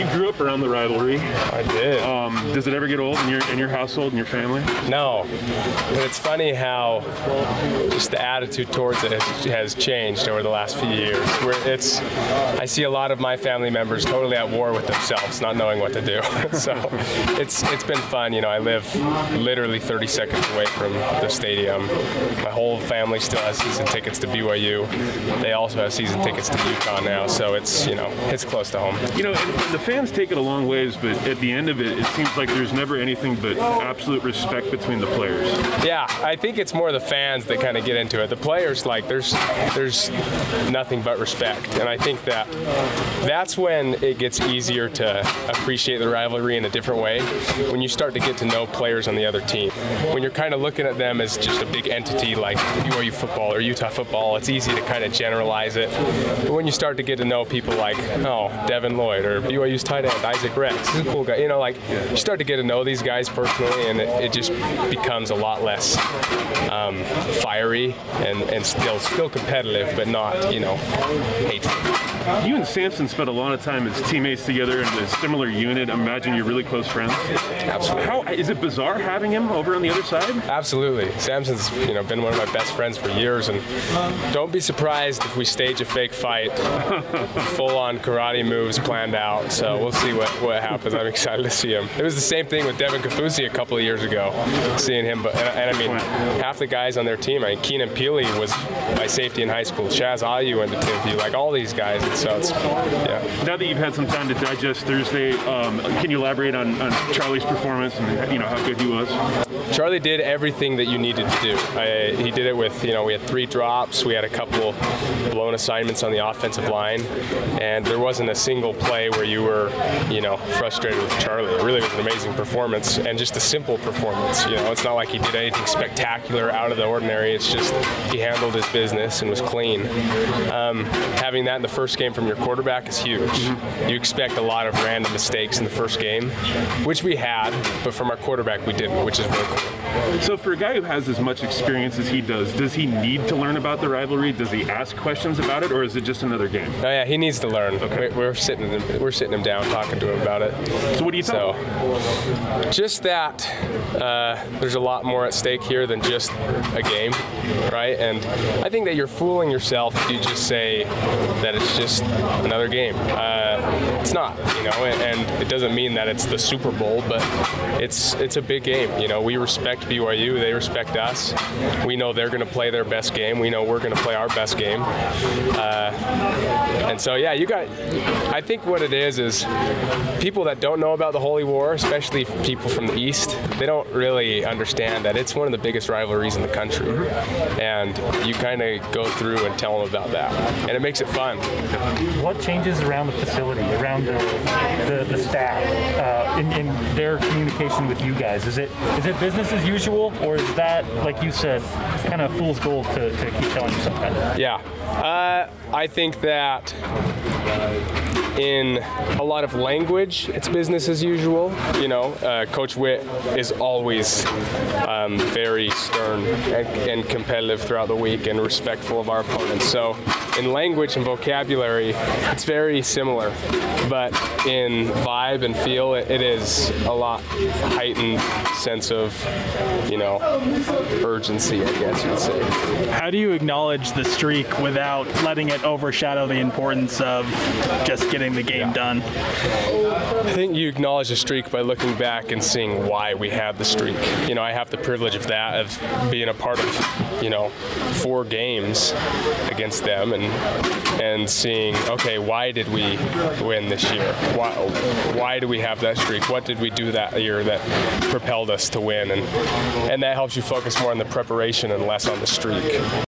you grew up around the rivalry. I did. Um, does it ever get old in your in your household and your family? No, but it's funny how just the attitude towards it has, has changed over the last few years. Where it's, I see a lot of my family members totally at war with themselves, not knowing what to do. so it's it's been fun. You know, I live literally 30 seconds away from the stadium. My whole family still has season tickets to BYU. They also have season tickets to UConn now, so it's you know it's close to home. You know, the fans take it a long ways, but at the end of it, it seems like there's never anything but absolute respect between the players. Yeah, I think it's more the fans that kind of get into it. The players, like, there's there's nothing but respect, and I think that that's when it gets easier to appreciate the rivalry in a different way. When you start to get to know players on the other team, when you're kind of looking at them as just a big entity like BYU football or Utah football, it's easy to kind of generalize it. But when you start to get to know people like, oh, Devin Lloyd or BYU's tight end Isaac Rex, he's a cool guy. You know, like you start to get to know these guys personally, and it, it just becomes a lot less um, fiery and, and still still competitive, but not you know hatred. You and Samson spent a lot of time as teammates together in a similar unit. Imagine you're really close friends. Absolutely. How is it bizarre having him over on the other side? Absolutely. Samson's you know been one of my best friends for years, and don't be surprised if we stage a fake fight, full on karate moves planned out. So we'll see what, what happens. I'm excited to see him. It was the same thing with Devin Kaufusi a couple of years ago, seeing him. But and, and I mean, half the guys on their team. I mean, Keenan Pili was my safety in high school. Chaz Ayu went to Timpview. Like all these guys. And so it's yeah. Now that you've had some time to digest Thursday, um, can you elaborate on, on Charlie's performance and you know how good he was? Charlie did everything that you needed to do. I, he did it with, you know, we had three drops, we had a couple blown assignments on the offensive line, and there wasn't a single play where you were, you know, frustrated with Charlie. It really was an amazing performance and just a simple performance. You know, it's not like he did anything spectacular out of the ordinary. It's just he handled his business and was clean. Um, having that in the first game from your quarterback is huge. You expect a lot of random mistakes in the first game, which we had, but from our quarterback we didn't, which is really cool. So for a guy who has as much experience as he does, does he need to learn about the rivalry? Does he ask questions about it, or is it just another game? Oh yeah, he needs to learn. Okay. We're sitting we're sitting him down, talking to him about it. So what do you tell So, just that uh, there's a lot more at stake here than just a game, right? And I think that you're fooling yourself if you just say that it's just another game. Uh, it's not, you know, and, and it doesn't mean that it's the Super Bowl, but it's it's a big game. You know, we respect BYU, they respect us. We know they're going to play their best game. We know we're going to play our best game. Uh, and so, yeah, you got. I think what it is is people that don't know about the Holy War, especially people from the East, they don't really understand that it's one of the biggest rivalries in the country. And you kind of go through and tell them about that, and it makes it fun. What changes around the facility, around the the, the staff, uh, in, in their communication with you guys? Is it is it business as usual, or is that, like you said, kind of fool's gold to, to keep telling yourself something? Yeah. Uh, I think that in a lot of language, it's business as usual. You know, uh, Coach Whitt is always um, very stern and, and competitive throughout the week and respectful of our opponents. So, in language and vocabulary, it's very similar, but in vibe and feel, it, it is a lot heightened sense of, you know, urgency. I guess you'd say. How do you acknowledge the streak without letting it overshadow the importance of just getting the game done? I think you acknowledge the streak by looking back and seeing why we had the streak. You know, I have the privilege of that, of being a part of, you know, four games against them and and seeing, okay, why did we win this year? Why, why do we have that streak? What did we do that year that propelled us to win? And and that helps you focus more on the preparation and less on the streak.